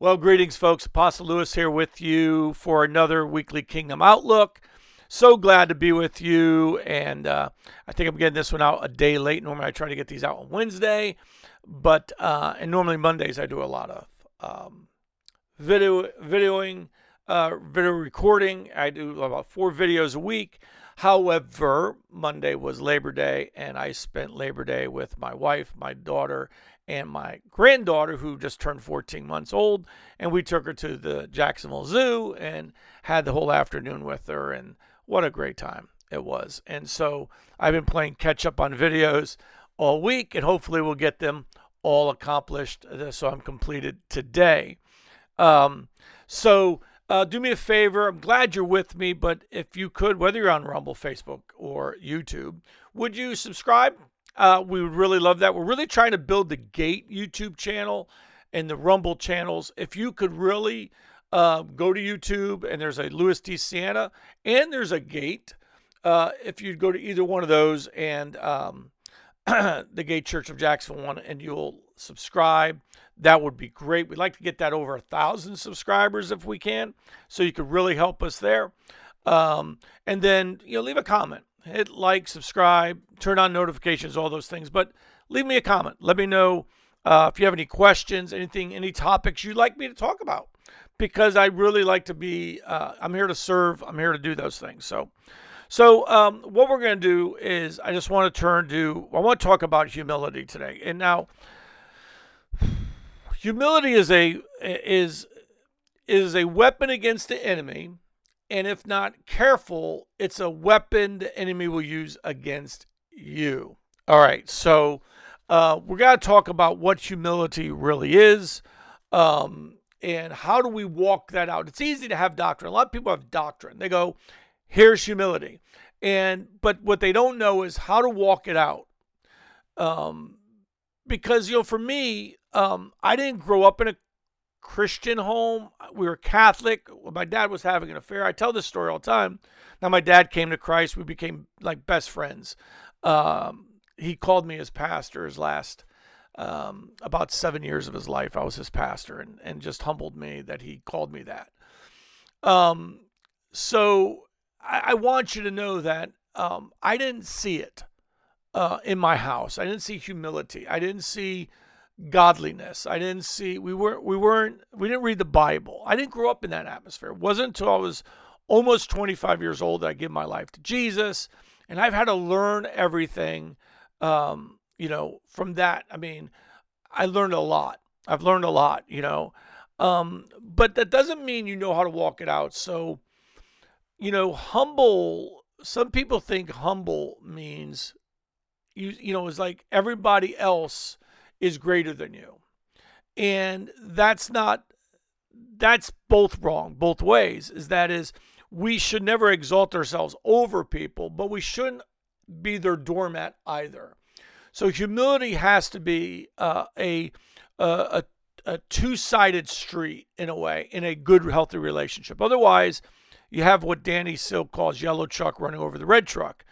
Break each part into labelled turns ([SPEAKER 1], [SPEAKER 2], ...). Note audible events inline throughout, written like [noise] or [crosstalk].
[SPEAKER 1] Well, greetings, folks. Apostle Lewis here with you for another weekly Kingdom Outlook. So glad to be with you. And uh, I think I'm getting this one out a day late. Normally, I try to get these out on Wednesday, but uh, and normally Mondays I do a lot of um, video videoing, uh, video recording. I do about four videos a week. However, Monday was Labor Day, and I spent Labor Day with my wife, my daughter, and my granddaughter, who just turned 14 months old. And we took her to the Jacksonville Zoo and had the whole afternoon with her. And what a great time it was. And so I've been playing catch up on videos all week, and hopefully we'll get them all accomplished. Uh, so I'm completed today. Um, so uh, do me a favor. I'm glad you're with me, but if you could, whether you're on Rumble, Facebook, or YouTube, would you subscribe? Uh, we would really love that. We're really trying to build the Gate YouTube channel and the Rumble channels. If you could really uh, go to YouTube and there's a Louis D. Sienna and there's a Gate. Uh, if you'd go to either one of those and um, [clears throat] the Gate Church of Jacksonville one and you'll subscribe, that would be great. We'd like to get that over a thousand subscribers if we can, so you could really help us there. Um, and then you know, leave a comment hit like, subscribe, turn on notifications, all those things. But leave me a comment. Let me know uh, if you have any questions, anything, any topics you'd like me to talk about, because I really like to be. Uh, I'm here to serve. I'm here to do those things. So, so um, what we're going to do is I just want to turn to. I want to talk about humility today. And now, humility is a is is a weapon against the enemy and if not careful, it's a weapon the enemy will use against you. All right, so uh, we're going to talk about what humility really is um, and how do we walk that out. It's easy to have doctrine. A lot of people have doctrine. They go, here's humility. And but what they don't know is how to walk it out. Um, because you know, for me, um, I didn't grow up in a Christian home. We were Catholic. My dad was having an affair. I tell this story all the time. Now, my dad came to Christ. We became like best friends. Um, he called me his pastor his last um, about seven years of his life. I was his pastor and, and just humbled me that he called me that. Um, so I, I want you to know that um, I didn't see it uh, in my house. I didn't see humility. I didn't see godliness. I didn't see we weren't we weren't we didn't read the Bible. I didn't grow up in that atmosphere. It wasn't until I was almost 25 years old that I gave my life to Jesus, and I've had to learn everything. Um, you know, from that. I mean, I learned a lot. I've learned a lot. You know, um, but that doesn't mean you know how to walk it out. So, you know, humble. Some people think humble means you you know is like everybody else is greater than you. And that's not that's both wrong both ways is that is we should never exalt ourselves over people but we shouldn't be their doormat either. So humility has to be uh, a, a, a two-sided street in a way in a good healthy relationship. Otherwise you have what danny silk calls yellow truck running over the red truck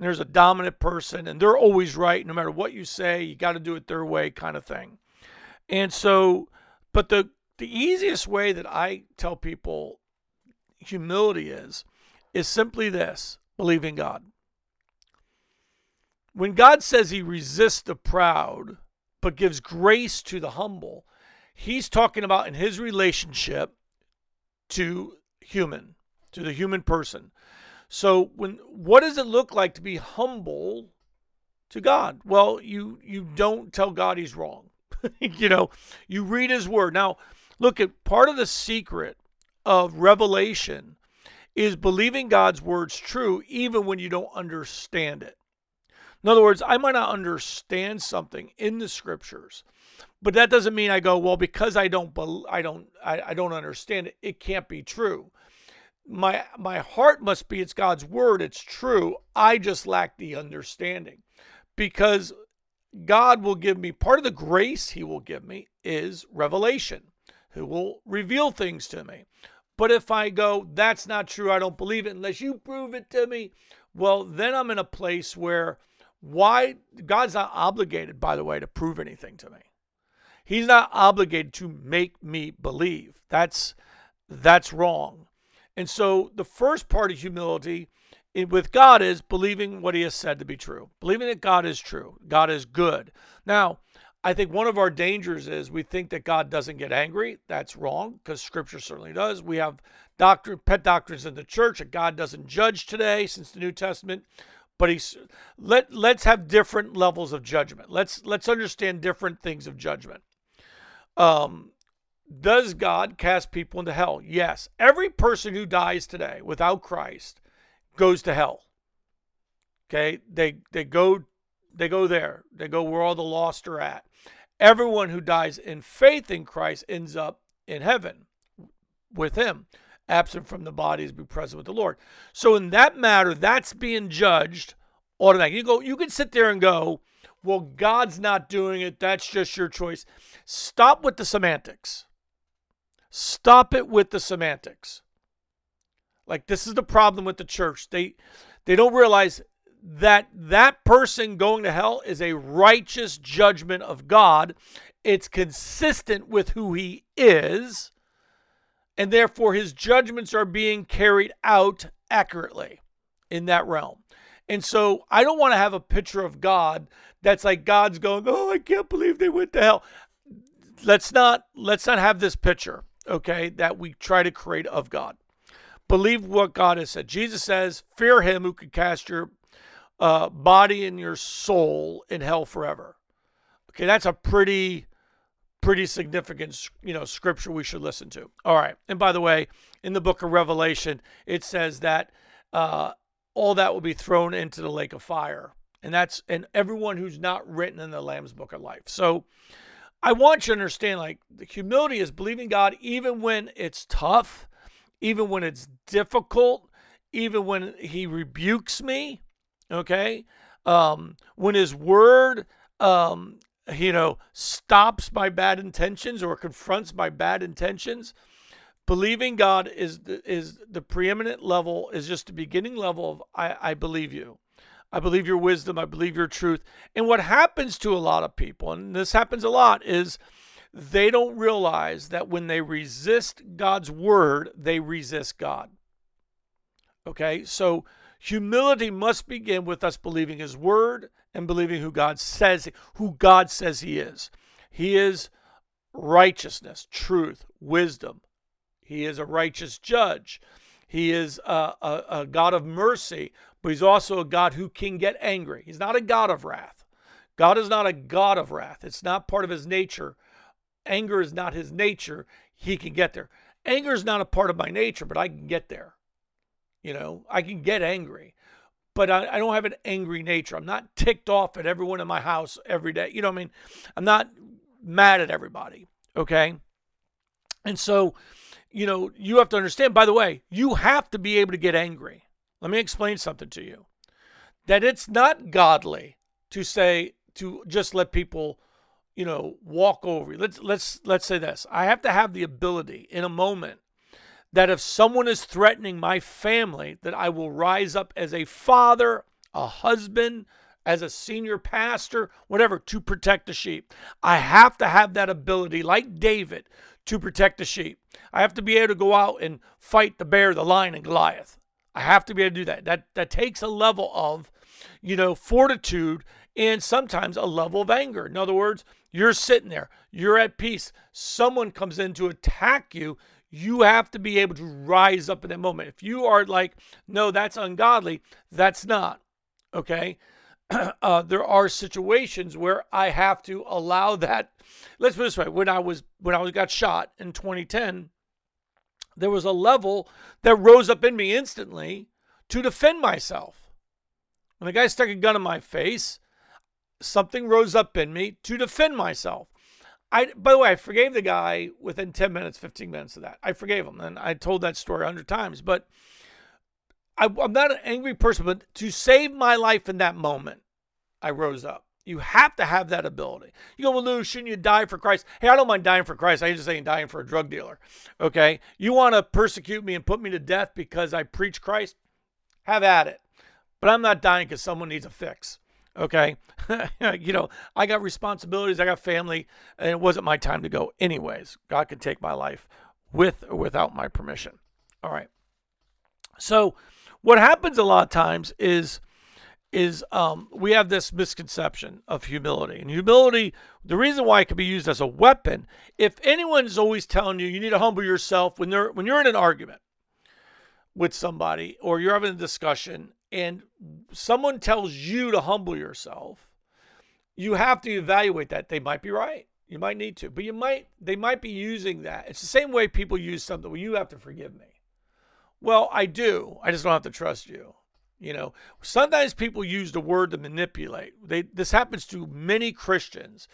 [SPEAKER 1] and there's a dominant person and they're always right no matter what you say you got to do it their way kind of thing. And so but the the easiest way that i tell people humility is is simply this believing god. When god says he resists the proud but gives grace to the humble he's talking about in his relationship to human to the human person so when what does it look like to be humble to God? Well, you you don't tell God he's wrong. [laughs] you know, you read his word. Now, look at part of the secret of revelation is believing God's word's true even when you don't understand it. In other words, I might not understand something in the scriptures, but that doesn't mean I go, well, because I don't, I don't, I, I don't understand it, it can't be true my my heart must be it's God's word, it's true. I just lack the understanding. Because God will give me part of the grace he will give me is revelation, who will reveal things to me. But if I go, that's not true, I don't believe it unless you prove it to me, well, then I'm in a place where why God's not obligated, by the way, to prove anything to me. He's not obligated to make me believe. That's that's wrong. And so the first part of humility with God is believing what he has said to be true. Believing that God is true. God is good. Now, I think one of our dangers is we think that God doesn't get angry. That's wrong because scripture certainly does. We have doctrine, pet doctrines in the church that God doesn't judge today since the New Testament. But he's let let's have different levels of judgment. Let's let's understand different things of judgment. Um, does God cast people into hell? Yes. Every person who dies today without Christ goes to hell. Okay? They they go they go there. They go where all the lost are at. Everyone who dies in faith in Christ ends up in heaven with him, absent from the bodies, be present with the Lord. So in that matter, that's being judged automatically. You go, you can sit there and go, well, God's not doing it. That's just your choice. Stop with the semantics. Stop it with the semantics. Like this is the problem with the church. They they don't realize that that person going to hell is a righteous judgment of God. It's consistent with who he is, and therefore his judgments are being carried out accurately in that realm. And so I don't want to have a picture of God that's like God's going, "Oh, I can't believe they went to hell." Let's not let's not have this picture, okay, that we try to create of God. Believe what God has said. Jesus says, "Fear him who can cast your uh, body and your soul in hell forever. Okay, that's a pretty pretty significant you know scripture we should listen to. All right, and by the way, in the book of Revelation, it says that uh, all that will be thrown into the lake of fire, and that's and everyone who's not written in the Lamb's book of life. So. I want you to understand like the humility is believing God even when it's tough, even when it's difficult, even when he rebukes me, okay? Um, when his word um, you know stops my bad intentions or confronts my bad intentions believing god is the, is the preeminent level is just the beginning level of I, I believe you i believe your wisdom i believe your truth and what happens to a lot of people and this happens a lot is they don't realize that when they resist god's word they resist god okay so Humility must begin with us believing his word and believing who God says who God says he is. He is righteousness, truth, wisdom. He is a righteous judge. He is a, a, a, God of mercy, but he's also a God who can get angry. He's not a God of wrath. God is not a God of wrath. It's not part of his nature. Anger is not his nature. He can get there. Anger is not a part of my nature, but I can get there. You know, I can get angry, but I, I, don't have an angry nature. I'm not ticked off at everyone in my house every day. You know what I mean? I'm not mad at everybody. Okay. And so, you know, you have to understand, by the way, you have to be able to get angry. Let me explain something to you that it's not godly to say, to just let people you know walk over you let's let's let's say this i have to have the ability in a moment that if someone is threatening my family, that I will rise up as a father, a husband, as a senior pastor, whatever, to protect the sheep. I have to have that ability, like David, to protect the sheep. I have to be able to go out and fight the bear, the lion, and Goliath. I have to be able to do that. That that takes a level of, you know, fortitude and sometimes a level of anger. In other words, you're sitting there, you're at peace. Someone comes in to attack you you have to be able to rise up in that moment. If you are like, no, that's ungodly, that's not. Okay. [clears throat] Uh, there are situations where I have to allow that. Let's put this way: when I was when I was got shot in 2010, there was a level that rose up in me instantly to defend myself. When the guy stuck a gun in my face, something rose up in me to defend myself. I by the way, I forgave the guy within 10 minutes, 15 minutes of that. I forgave him. And I told that story a hundred times. But I, I'm not an angry person, but to save my life in that moment, I rose up. You have to have that ability. You go, well, Lou, shouldn't you die for Christ? Hey, I don't mind dying for Christ. I just ain't dying for a drug dealer. Okay. You want to persecute me and put me to death because I preach Christ? Have at it. But I'm not dying because someone needs a fix. Okay. [laughs] you know, I got responsibilities, I got family, and it wasn't my time to go anyways. God can take my life with or without my permission. All right. So, what happens a lot of times is is um, we have this misconception of humility. And humility, the reason why it can be used as a weapon, if anyone's always telling you you need to humble yourself when they're when you're in an argument with somebody or you're having a discussion and someone tells you to humble yourself, you have to evaluate that. They might be right. You might need to, but you might they might be using that. It's the same way people use something. Well, you have to forgive me. Well, I do. I just don't have to trust you. You know, sometimes people use the word to manipulate. They this happens to many Christians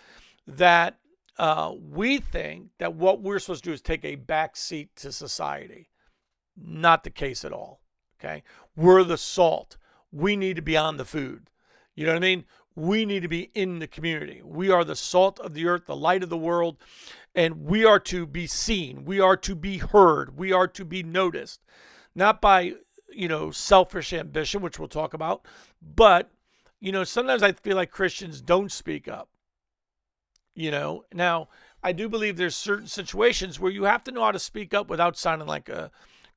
[SPEAKER 1] that uh, we think that what we're supposed to do is take a back seat to society. Not the case at all. Okay, we're the salt. We need to be on the food. You know what I mean? We need to be in the community. We are the salt of the earth, the light of the world, and we are to be seen. We are to be heard. We are to be noticed, not by you know, selfish ambition, which we'll talk about. But, you know, sometimes I feel like Christians don't speak up. You know, now I do believe there's certain situations where you have to know how to speak up without sounding like a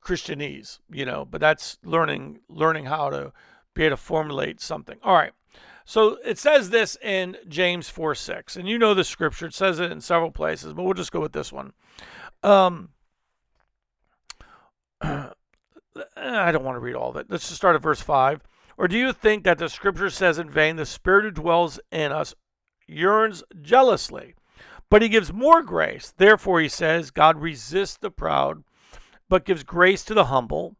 [SPEAKER 1] Christianese, you know, but that's learning learning how to be able to formulate something. All right. So it says this in James 4 6. And you know the scripture. It says it in several places, but we'll just go with this one. Um, [clears throat] Eh, I don't want to read all of it. Let's just start at verse 5. Or do you think that the scripture says in vain, the spirit who dwells in us yearns jealously? But he gives more grace. Therefore, he says, God resists the proud, but gives grace to the humble.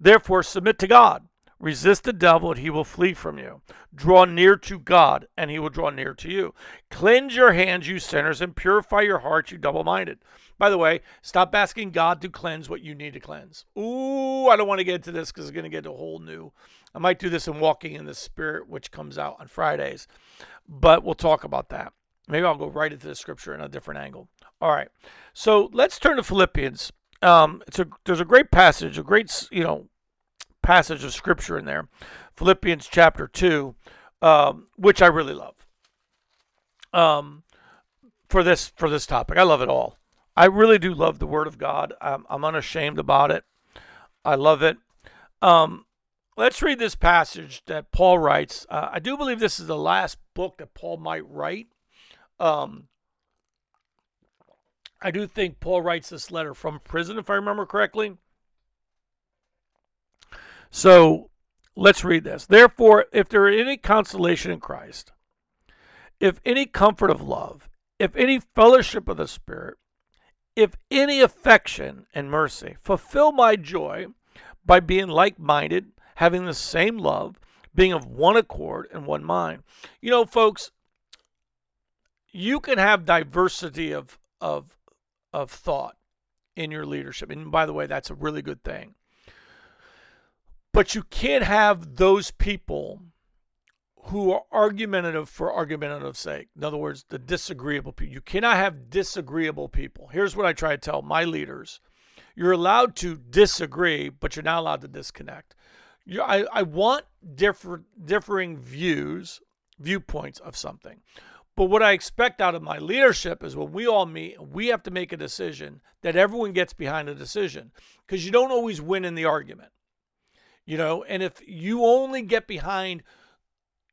[SPEAKER 1] Therefore, submit to God. Resist the devil, and he will flee from you. Draw near to God, and he will draw near to you. Cleanse your hands, you sinners, and purify your hearts, you double minded. By the way, stop asking God to cleanse what you need to cleanse. Ooh, I don't want to get into this because it's going to get a whole new. I might do this in Walking in the Spirit, which comes out on Fridays, but we'll talk about that. Maybe I'll go right into the scripture in a different angle. All right, so let's turn to Philippians. Um, it's a there's a great passage, a great you know passage of scripture in there, Philippians chapter 2, um, which I really love. Um, for this for this topic, I love it all. I really do love the Word of God. I'm, I'm unashamed about it. I love it. Um, let's read this passage that Paul writes. Uh, I do believe this is the last book that Paul might write. Um, I do think Paul writes this letter from prison, if I remember correctly. So let's read this. Therefore, if there is any consolation in Christ, if any comfort of love, if any fellowship of the Spirit, if any affection and mercy, fulfill my joy by being like minded, having the same love, being of one accord and one mind. You know, folks, you can have diversity of, of, of thought in your leadership. And by the way, that's a really good thing. But you can't have those people who are argumentative for argumentative sake. In other words, the disagreeable people. You cannot have disagreeable people. Here's what I try to tell my leaders you're allowed to disagree, but you're not allowed to disconnect. You, I, I want different, differing views, viewpoints of something. But what I expect out of my leadership is when we all meet, we have to make a decision that everyone gets behind the decision because you don't always win in the argument you know and if you only get behind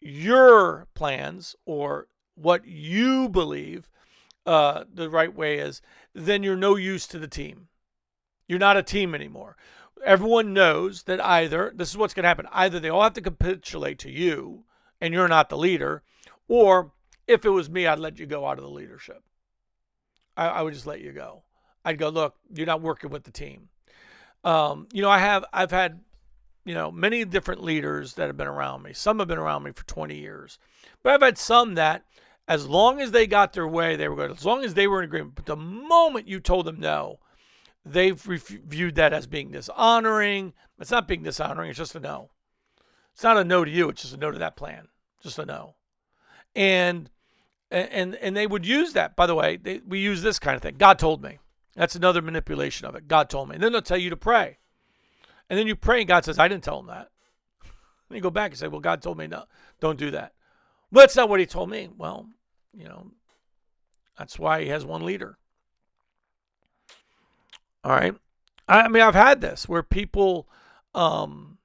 [SPEAKER 1] your plans or what you believe uh, the right way is then you're no use to the team. You're not a team anymore. Everyone knows that either this is what's going to happen either they all have to capitulate to you and you're not the leader or if it was me i'd let you go out of the leadership. I, I would just let you go. I'd go look you're not working with the team. Um, you know i have i've had you know, many different leaders that have been around me. Some have been around me for 20 years. But I've had some that, as long as they got their way, they were good. As long as they were in agreement. But the moment you told them no, they've viewed that as being dishonoring. It's not being dishonoring, it's just a no. It's not a no to you, it's just a no to that plan. Just a no. And and and they would use that. By the way, they, we use this kind of thing. God told me. That's another manipulation of it. God told me. And then they'll tell you to pray. And then you pray, and God says, I didn't tell him that. And you go back and say, Well, God told me no, don't do that. Well, that's not what he told me. Well, you know, that's why he has one leader. All right. I mean, I've had this where people, um,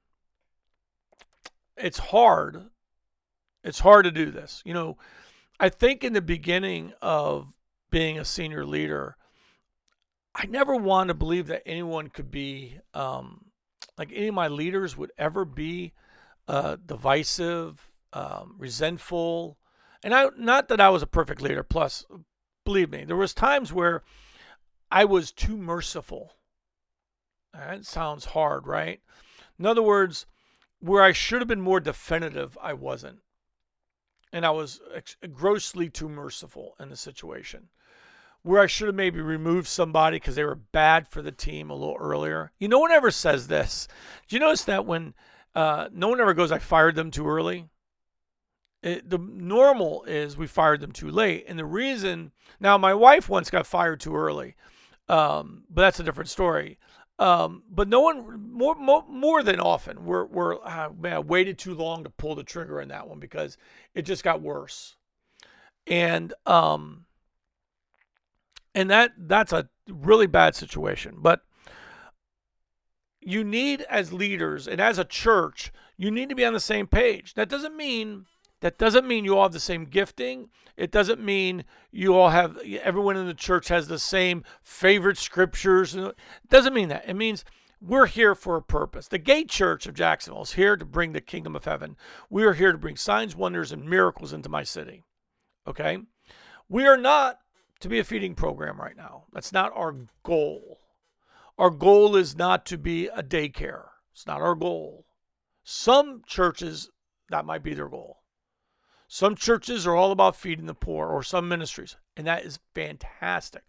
[SPEAKER 1] it's hard. It's hard to do this. You know, I think in the beginning of being a senior leader, I never wanted to believe that anyone could be, um, like any of my leaders would ever be uh, divisive, um, resentful, and I not that I was a perfect leader. Plus, believe me, there was times where I was too merciful. That sounds hard, right? In other words, where I should have been more definitive, I wasn't. And I was grossly too merciful in the situation. Where I should have maybe removed somebody because they were bad for the team a little earlier. You know, no one ever says this. Do you notice that when uh, no one ever goes, I fired them too early? It, the normal is we fired them too late. And the reason, now my wife once got fired too early, um, but that's a different story. Um, but no one more, more more than often we're we're uh, man, waited too long to pull the trigger in that one because it just got worse, and um, and that that's a really bad situation. But you need as leaders and as a church, you need to be on the same page. That doesn't mean that doesn't mean you all have the same gifting. It doesn't mean you all have everyone in the church has the same favorite scriptures. It doesn't mean that. It means we're here for a purpose. The Gate Church of Jacksonville is here to bring the kingdom of heaven. We are here to bring signs, wonders, and miracles into my city. Okay? We are not to be a feeding program right now. That's not our goal. Our goal is not to be a daycare. It's not our goal. Some churches, that might be their goal. Some churches are all about feeding the poor, or some ministries, and that is fantastic.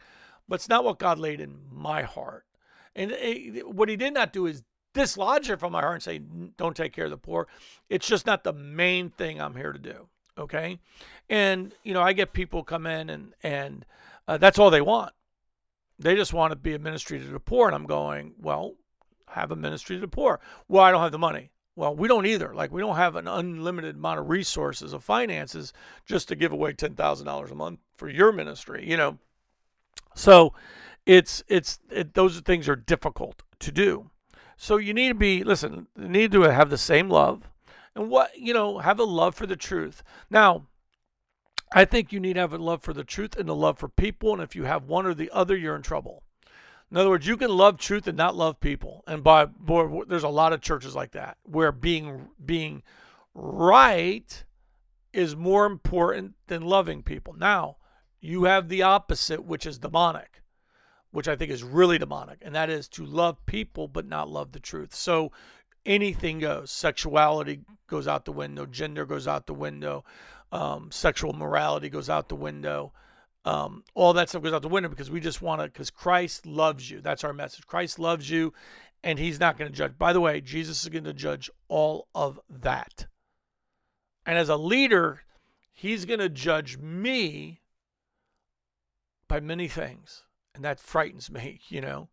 [SPEAKER 1] But it's not what God laid in my heart. And what He did not do is dislodge it from my heart and say, don't take care of the poor. It's just not the main thing I'm here to do. Okay. And, you know, I get people come in and, and uh, that's all they want. They just want to be a ministry to the poor. And I'm going, well, have a ministry to the poor. Well, I don't have the money. Well, we don't either. Like we don't have an unlimited amount of resources of finances just to give away ten thousand dollars a month for your ministry. You know, so it's it's it, those things are difficult to do. So you need to be listen. You need to have the same love, and what you know, have a love for the truth. Now, I think you need to have a love for the truth and a love for people. And if you have one or the other, you're in trouble. In other words, you can love truth and not love people. And by boy, there's a lot of churches like that where being being right is more important than loving people. Now, you have the opposite, which is demonic, which I think is really demonic, and that is to love people but not love the truth. So anything goes. Sexuality goes out the window, gender goes out the window, um, sexual morality goes out the window. Um, all that stuff goes out the window because we just want to, because Christ loves you. That's our message. Christ loves you, and He's not going to judge. By the way, Jesus is going to judge all of that. And as a leader, He's going to judge me by many things. And that frightens me, [laughs] you know.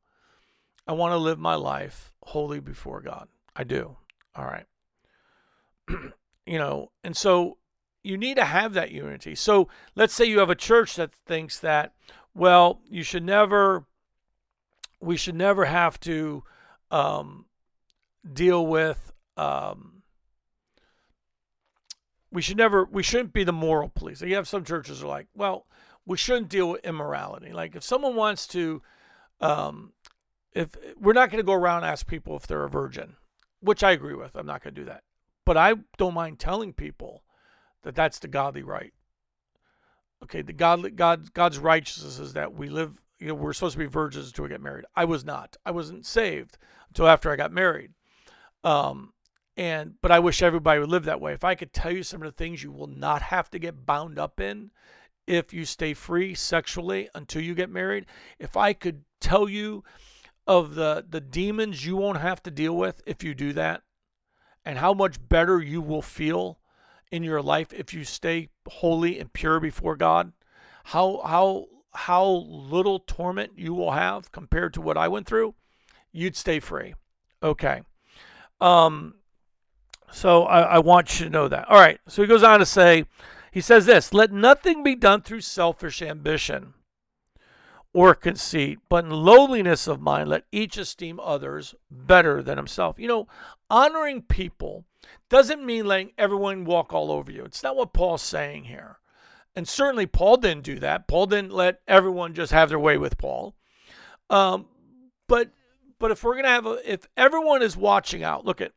[SPEAKER 1] I want to live my life holy before God. I do. All right. [clears throat] you know, and so you need to have that unity. So let's say you have a church that thinks that, well, you should never, we should never have to um, deal with, um, we should never, we shouldn't be the moral police. You have some churches are like, well, we shouldn't deal with immorality. Like if someone wants to, um, if we're not going to go around and ask people if they're a virgin, which I agree with, I'm not going to do that. But I don't mind telling people that that's the godly right. Okay, the godly God God's righteousness is that we live. You know, we're supposed to be virgins until we get married. I was not. I wasn't saved until after I got married. Um, and but I wish everybody would live that way. If I could tell you some of the things you will not have to get bound up in if you stay free sexually until you get married, if I could tell you of the the demons you won't have to deal with if you do that and how much better you will feel in your life if you stay holy and pure before God, how how how little torment you will have compared to what I went through, you'd stay free. Okay. Um so I, I want you to know that. All right. So he goes on to say, He says this Let nothing be done through selfish ambition or conceit, but in lowliness of mind, let each esteem others better than himself. You know, honoring people doesn't mean letting everyone walk all over you. It's not what Paul's saying here. And certainly Paul didn't do that. Paul didn't let everyone just have their way with Paul. Um, but but if we're gonna have a if everyone is watching out, look at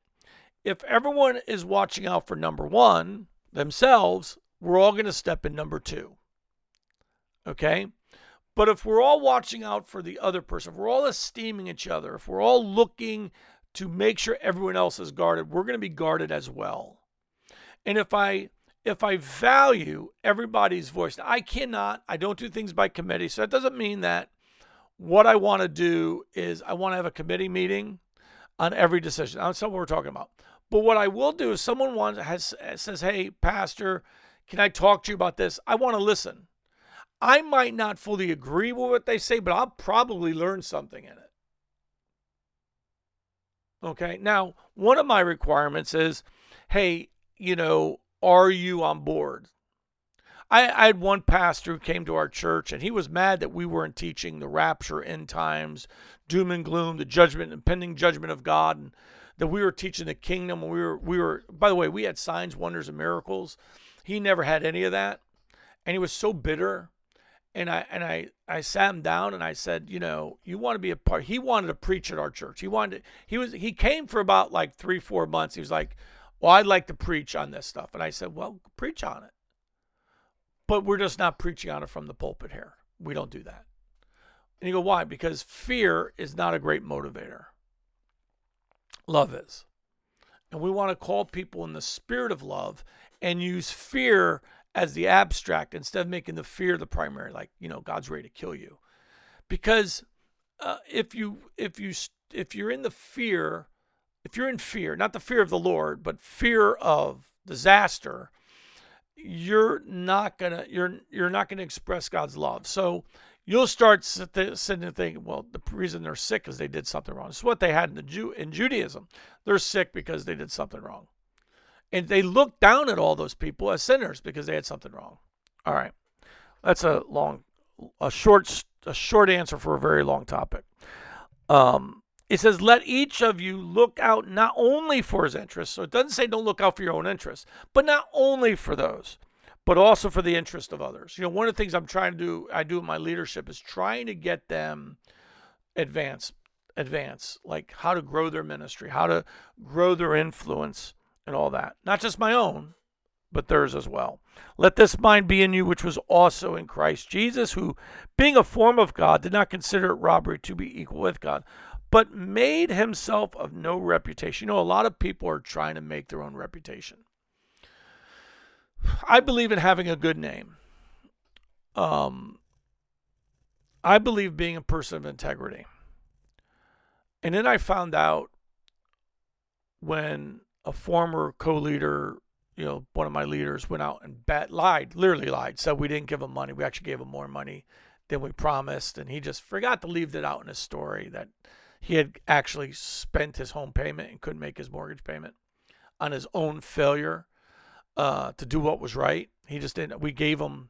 [SPEAKER 1] if everyone is watching out for number one themselves, we're all gonna step in number two. Okay? But if we're all watching out for the other person, if we're all esteeming each other, if we're all looking to make sure everyone else is guarded, we're going to be guarded as well. And if I if I value everybody's voice, I cannot, I don't do things by committee. So that doesn't mean that what I want to do is I want to have a committee meeting on every decision. That's not what we're talking about. But what I will do is someone wants has says, "Hey, pastor, can I talk to you about this?" I want to listen. I might not fully agree with what they say, but I'll probably learn something in it. Okay. Now, one of my requirements is hey, you know, are you on board? I, I, had one pastor who came to our church and he was mad that we weren't teaching the rapture, end times, doom and gloom, the judgment, impending judgment of God, and that we were teaching the kingdom. We were, we were, by the way, we had signs, wonders, and miracles. He never had any of that. And he was so bitter and I and I I sat him down and I said, you know, you want to be a part. He wanted to preach at our church. He wanted. To, he was. He came for about like three four months. He was like, well, I'd like to preach on this stuff, and I said, well, preach on it. But we're just not preaching on it from the pulpit here. We don't do that. And you go, why? Because fear is not a great motivator. Love is. And we want to call people in the spirit of love and use fear as the abstract instead of making the fear the primary like you know god's ready to kill you. Because uh, if you if you if you're in the fear if you're in fear not the fear of the lord but fear of disaster you're not gonna you're you're not gonna express god's love. So you'll start sitting and thinking well the reason they're sick is they did something wrong. It's what they had in the Jew in judaism. They're sick because they did something wrong and they looked down at all those people as sinners because they had something wrong. All right. That's a long, a short, a short answer for a very long topic. Um, it says, let each of you look out not only for his interests. So it doesn't say don't look out for your own interests, but not only for those, but also for the interest of others. You know, one of the things I'm trying to do, I do in my leadership is trying to get them advance, advance, like how to grow their ministry, how to grow their influence and all that. Not just my own, but theirs as well. Let this mind be in you, which was also in Christ Jesus, who, being a form of God, did not consider it robbery to be equal with God, but made himself of no reputation. You know, a lot of people are trying to make their own reputation. I believe in having a good name. Um, I believe being a person of integrity. And then I found out when a former co-leader, you know, one of my leaders went out and bet, lied, literally lied, said we didn't give him money. We actually gave him more money than we promised, and he just forgot to leave that out in his story that he had actually spent his home payment and couldn't make his mortgage payment on his own failure uh, to do what was right. He just didn't. We gave him,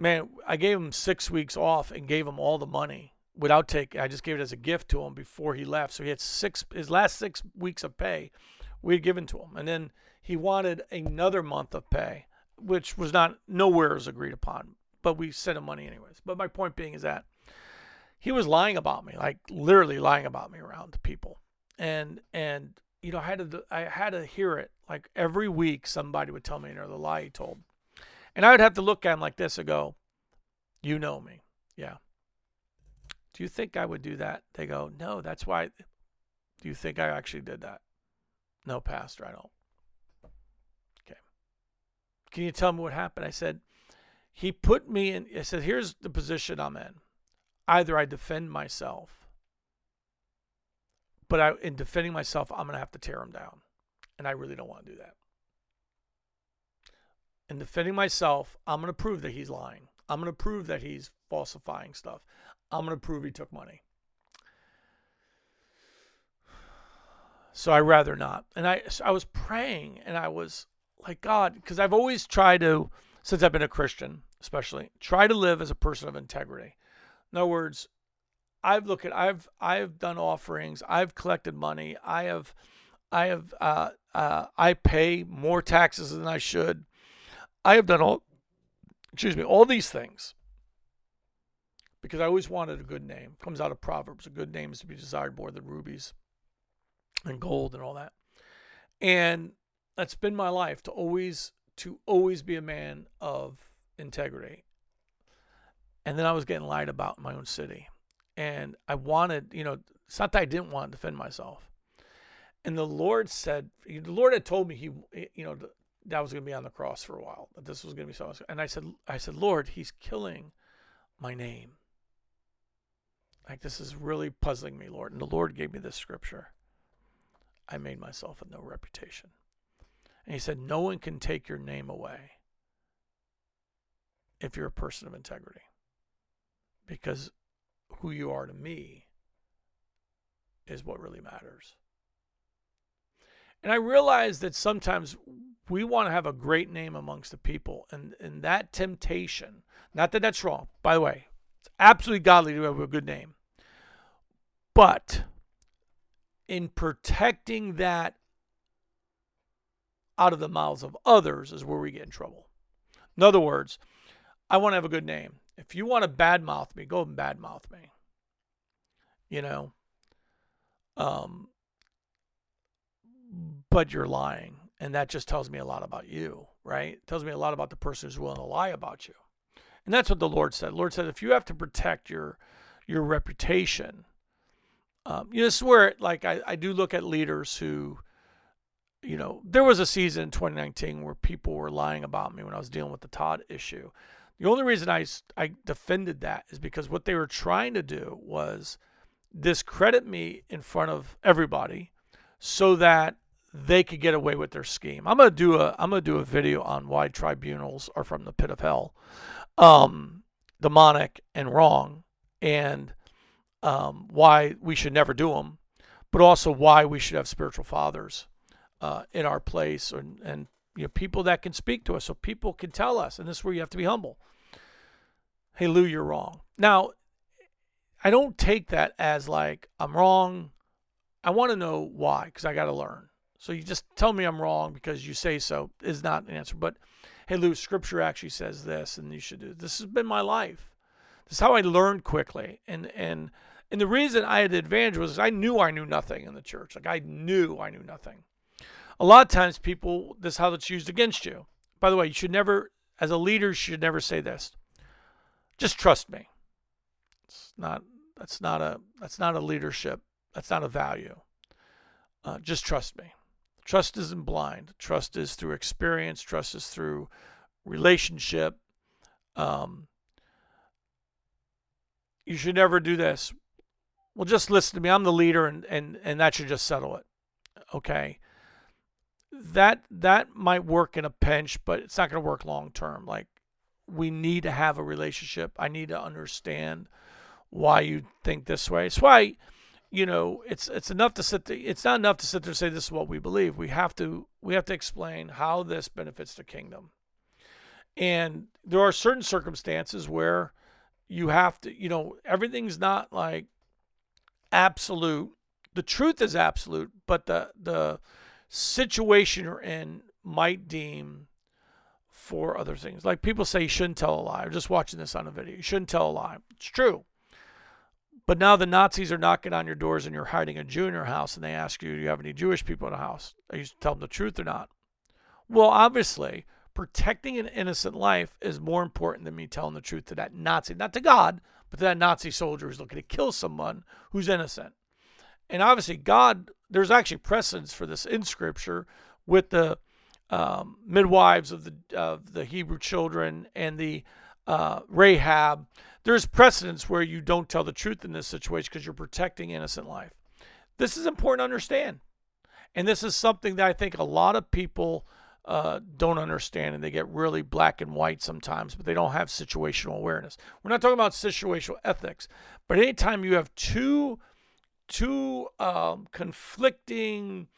[SPEAKER 1] man, I gave him six weeks off and gave him all the money without taking. I just gave it as a gift to him before he left. So he had six his last six weeks of pay we had given to him. And then he wanted another month of pay, which was not nowhere was agreed upon, but we sent him money anyways. But my point being is that he was lying about me, like literally lying about me around people. And and you know, I had to I had to hear it. Like every week somebody would tell me another lie he told. And I would have to look at him like this and go, You know me. Yeah. Do you think I would do that? They go, No, that's why. Do you think I actually did that? No, Pastor, I don't. Okay. Can you tell me what happened? I said, He put me in, I said, Here's the position I'm in. Either I defend myself, but I, in defending myself, I'm going to have to tear him down. And I really don't want to do that. In defending myself, I'm going to prove that he's lying. I'm going to prove that he's falsifying stuff. I'm going to prove he took money. So I rather not. And I I was praying and I was like God, because I've always tried to, since I've been a Christian, especially, try to live as a person of integrity. In other words, I've looked at, I've, I've done offerings, I've collected money, I have, I have, uh, uh, I pay more taxes than I should. I have done all, excuse me, all these things because I always wanted a good name. Comes out of Proverbs. A good name is to be desired more than rubies and gold and all that. And that's been my life to always to always be a man of integrity. And then I was getting lied about in my own city. And I wanted, you know, it's not that I didn't want to defend myself. And the Lord said, the Lord had told me he, you know, that was going to be on the cross for a while. That this was going to be so. And I said, I said, Lord, He's killing my name. Like this is really puzzling me, Lord. And the Lord gave me this scripture. I made myself a no reputation. And he said, No one can take your name away if you're a person of integrity. Because who you are to me is what really matters. And I realize that sometimes we want to have a great name amongst the people. And, and that temptation, not that that's wrong, by the way, it's absolutely godly to have a good name. But in protecting that out of the mouths of others is where we get in trouble. In other words, I want to have a good name. If you want to badmouth me, go and badmouth me. You know, um, but you're lying, and that just tells me a lot about you, right? It tells me a lot about the person who's willing to lie about you, and that's what the Lord said. The Lord said, if you have to protect your your reputation, um, you know, this is where like I, I do look at leaders who you know, there was a season in 2019 where people were lying about me when I was dealing with the Todd issue. The only reason I, I defended that is because what they were trying to do was discredit me in front of everybody so that they could get away with their scheme. I'm gonna do a I'm gonna do a video on why tribunals are from the pit of hell, um, demonic and wrong, and um, why we should never do them, but also why we should have spiritual fathers uh, in our place and, and you know, people that can speak to us so people can tell us. And this is where you have to be humble. Hey, Lou, you're wrong. Now, I don't take that as like I'm wrong. I want to know why because I got to learn. So you just tell me I'm wrong because you say so is not an answer. But hey, Lou, Scripture actually says this, and you should do. This has been my life. This is how I learned quickly, and and and the reason I had the advantage was I knew I knew nothing in the church. Like I knew I knew nothing. A lot of times people this is how it's used against you. By the way you should never as a leader you should never say this. Just trust me. It's not that's not a that's not a leadership. That's not a value. Uh, just trust me. Trust isn't blind. Trust is through experience. Trust is through relationship. Um, you should never do this well just listen to me i'm the leader and and and that should just settle it okay that that might work in a pinch, but it's not going to work long term. Like we need to have a relationship. I need to understand why you think this way. It's why, you know, it's it's enough to sit. There, it's not enough to sit there and say this is what we believe. We have to we have to explain how this benefits the kingdom. And there are certain circumstances where you have to, you know, everything's not like absolute. The truth is absolute, but the the situation you're in might deem for other things. Like people say you shouldn't tell a lie. I'm just watching this on a video. You shouldn't tell a lie. It's true. But now the Nazis are knocking on your doors and you're hiding a Jew in your house and they ask you, do you have any Jewish people in the house? Are you tell them the truth or not? Well, obviously, protecting an innocent life is more important than me telling the truth to that Nazi, not to God, but to that Nazi soldier who's looking to kill someone who's innocent. And obviously, God, there's actually precedence for this in Scripture with the um, midwives of the of the Hebrew children and the uh, Rahab. There's precedence where you don't tell the truth in this situation because you're protecting innocent life. This is important to understand, and this is something that I think a lot of people uh, don't understand, and they get really black and white sometimes, but they don't have situational awareness. We're not talking about situational ethics, but anytime you have two two um, conflicting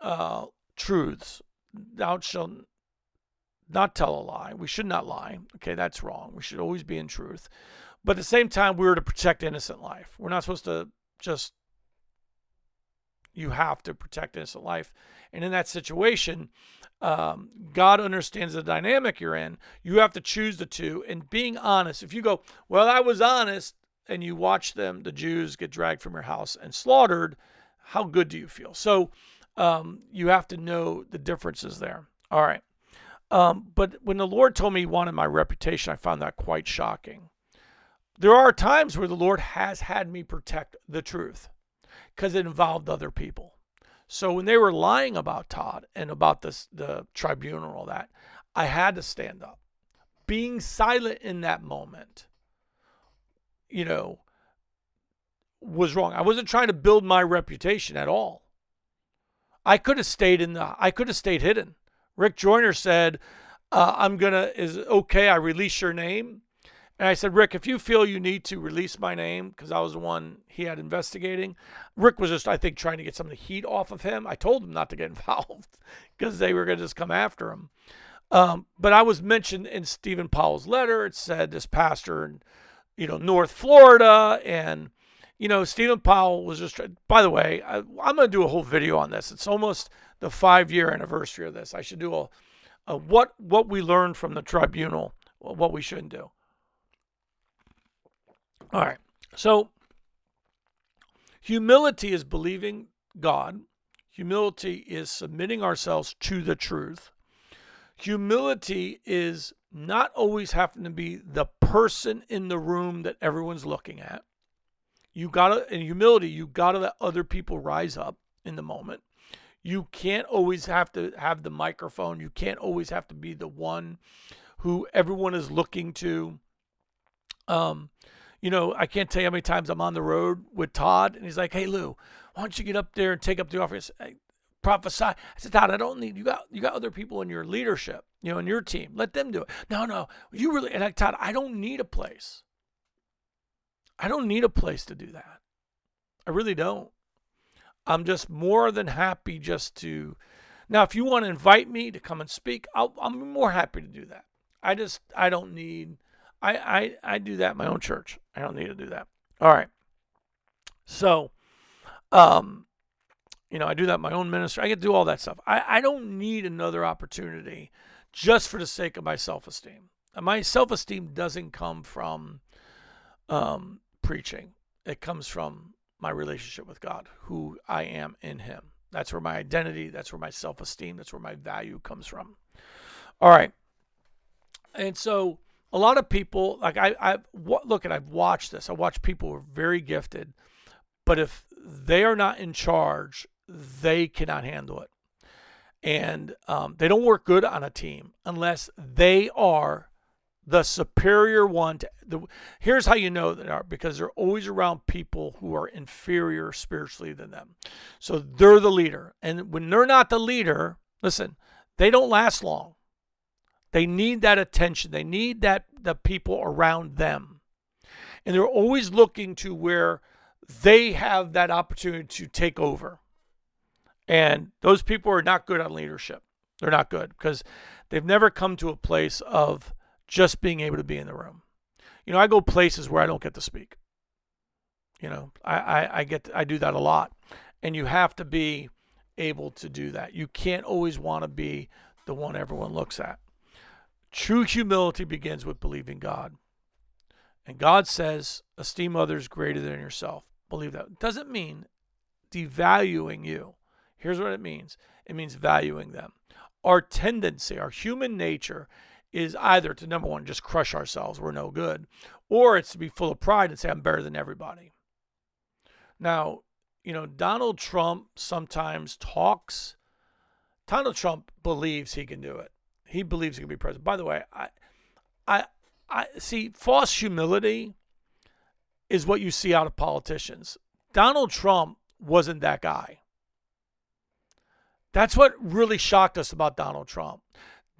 [SPEAKER 1] uh, truths thou shalt not tell a lie. We should not lie. Okay, that's wrong. We should always be in truth. But at the same time, we are to protect innocent life. We're not supposed to just, you have to protect innocent life. And in that situation, um, God understands the dynamic you're in. You have to choose the two. And being honest, if you go, well, I was honest, and you watch them, the Jews get dragged from your house and slaughtered, how good do you feel? So um, you have to know the differences there. All right. Um, but when the Lord told me he wanted my reputation, I found that quite shocking. There are times where the Lord has had me protect the truth because it involved other people. So when they were lying about Todd and about this, the tribunal and all that, I had to stand up. Being silent in that moment, you know, was wrong. I wasn't trying to build my reputation at all. I could have stayed in the I could have stayed hidden. Rick Joyner said, uh, I'm gonna is okay, I release your name. And I said, Rick, if you feel you need to release my name, because I was the one he had investigating, Rick was just, I think, trying to get some of the heat off of him. I told him not to get [laughs] involved because they were going to just come after him. Um, but I was mentioned in Stephen Powell's letter. It said this pastor in, you know, North Florida. And, you know, Stephen Powell was just, by the way, I, I'm going to do a whole video on this. It's almost the five year anniversary of this. I should do a, a what, what we learned from the tribunal, what we shouldn't do. All right. So humility is believing God. Humility is submitting ourselves to the truth. Humility is not always having to be the person in the room that everyone's looking at. You gotta, in humility, you gotta let other people rise up in the moment. You can't always have to have the microphone. You can't always have to be the one who everyone is looking to. Um, you know, I can't tell you how many times I'm on the road with Todd, and he's like, "Hey Lou, why don't you get up there and take up the office, hey, prophesy?" I said, "Todd, I don't need you. Got you got other people in your leadership, you know, in your team. Let them do it." No, no, you really. And I, Todd, I don't need a place. I don't need a place to do that. I really don't. I'm just more than happy just to. Now, if you want to invite me to come and speak, I'll, I'm more happy to do that. I just I don't need I, I, I do that in my own church. I don't need to do that. All right. So, um, you know, I do that my own ministry. I get to do all that stuff. I, I don't need another opportunity just for the sake of my self esteem. My self esteem doesn't come from um, preaching, it comes from my relationship with God, who I am in Him. That's where my identity, that's where my self esteem, that's where my value comes from. All right. And so, a lot of people like I I look at I've watched this. I watch people who are very gifted, but if they are not in charge, they cannot handle it, and um, they don't work good on a team unless they are the superior one. To, the, here's how you know they are because they're always around people who are inferior spiritually than them. So they're the leader, and when they're not the leader, listen, they don't last long they need that attention. They need that the people around them. And they're always looking to where they have that opportunity to take over. And those people are not good on leadership. They're not good because they've never come to a place of just being able to be in the room. You know, I go places where I don't get to speak. You know, I, I, I get to, I do that a lot. And you have to be able to do that. You can't always want to be the one everyone looks at. True humility begins with believing God. And God says, esteem others greater than yourself. Believe that. Doesn't mean devaluing you. Here's what it means it means valuing them. Our tendency, our human nature, is either to number one, just crush ourselves, we're no good, or it's to be full of pride and say, I'm better than everybody. Now, you know, Donald Trump sometimes talks, Donald Trump believes he can do it. He believes he can be president. By the way, I, I, I see false humility is what you see out of politicians. Donald Trump wasn't that guy. That's what really shocked us about Donald Trump.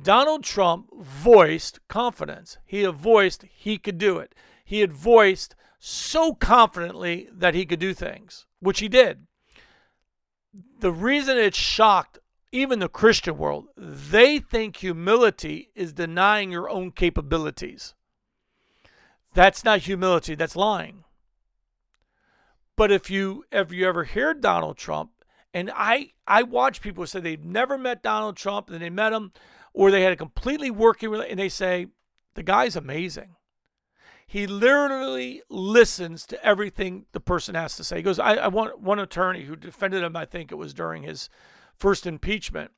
[SPEAKER 1] Donald Trump voiced confidence. He had voiced he could do it. He had voiced so confidently that he could do things, which he did. The reason it shocked even the Christian world, they think humility is denying your own capabilities. That's not humility, that's lying. But if you have you ever hear Donald Trump, and I I watch people say they've never met Donald Trump, and they met him, or they had a completely working relationship, and they say the guy's amazing. He literally listens to everything the person has to say. He goes, I, I want one attorney who defended him, I think it was during his first impeachment.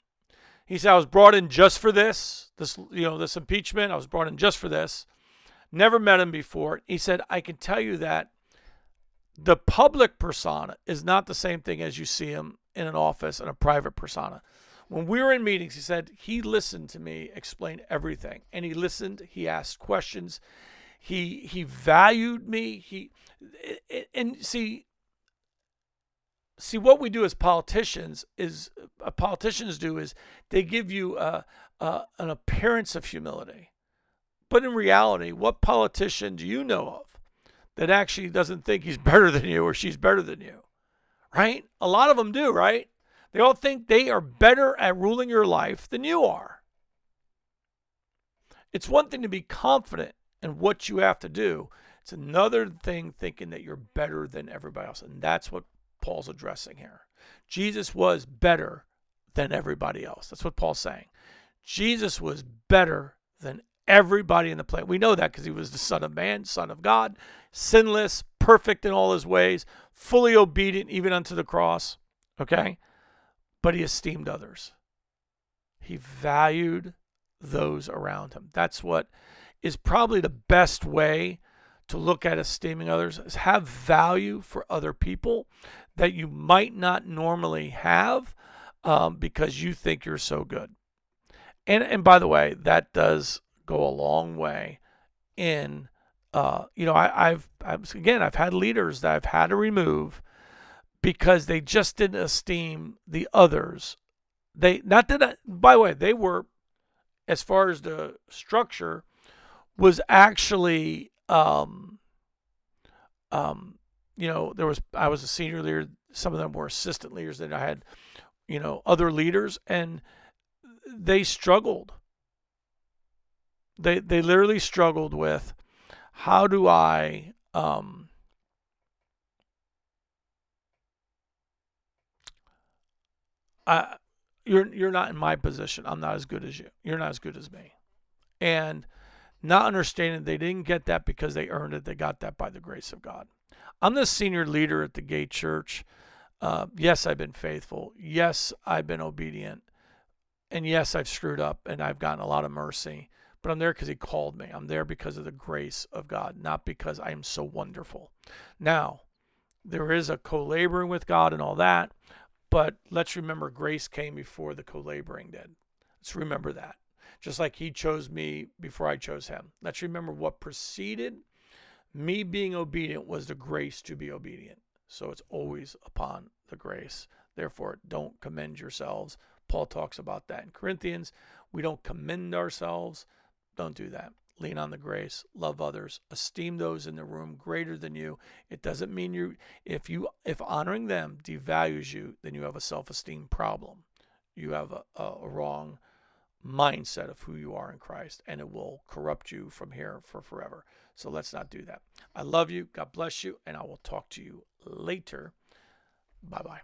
[SPEAKER 1] He said, I was brought in just for this, this, you know, this impeachment. I was brought in just for this. Never met him before. He said, I can tell you that the public persona is not the same thing as you see him in an office and a private persona. When we were in meetings, he said he listened to me explain everything, and he listened. He asked questions. He he valued me. He and see see what we do as politicians is uh, politicians do is they give you a, a, an appearance of humility, but in reality, what politician do you know of that actually doesn't think he's [laughs] better than you or she's better than you? Right? A lot of them do, right? They all think they are better at ruling your life than you are. It's one thing to be confident in what you have to do. It's another thing thinking that you're better than everybody else. And that's what Paul's addressing here. Jesus was better than everybody else. That's what Paul's saying. Jesus was better than everybody in the planet. We know that because he was the Son of Man, Son of God, sinless, perfect in all his ways, fully obedient even unto the cross. Okay? But he esteemed others. He valued those around him. That's what is probably the best way to look at esteeming others is have value for other people that you might not normally have um, because you think you're so good. And and by the way, that does go a long way in uh, you know I, I've, I've again I've had leaders that I've had to remove because they just didn't esteem the others. They not that I, by the way they were as far as the structure was actually um, um, you know, there was I was a senior leader. Some of them were assistant leaders. Then I had, you know, other leaders, and they struggled. They they literally struggled with how do I um, I you're you're not in my position. I'm not as good as you. You're not as good as me. And not understanding they didn't get that because they earned it. They got that by the grace of God. I'm the senior leader at the Gay Church. Uh, yes, I've been faithful. Yes, I've been obedient. And yes, I've screwed up and I've gotten a lot of mercy. But I'm there because He called me. I'm there because of the grace of God, not because I am so wonderful. Now, there is a co laboring with God and all that. But let's remember grace came before the co laboring did. Let's remember that just like he chose me before I chose him. Let's remember what preceded me being obedient was the grace to be obedient. So it's always upon the grace. Therefore, don't commend yourselves. Paul talks about that in Corinthians. We don't commend ourselves. Don't do that. Lean on the grace, love others, esteem those in the room greater than you. It doesn't mean you if you if honoring them devalues you, then you have a self-esteem problem. You have a, a, wrong mindset of who you are in Christ, and it will corrupt you from here for forever. So let's not do that. I love you. God bless you, and I will talk to you later. Bye bye.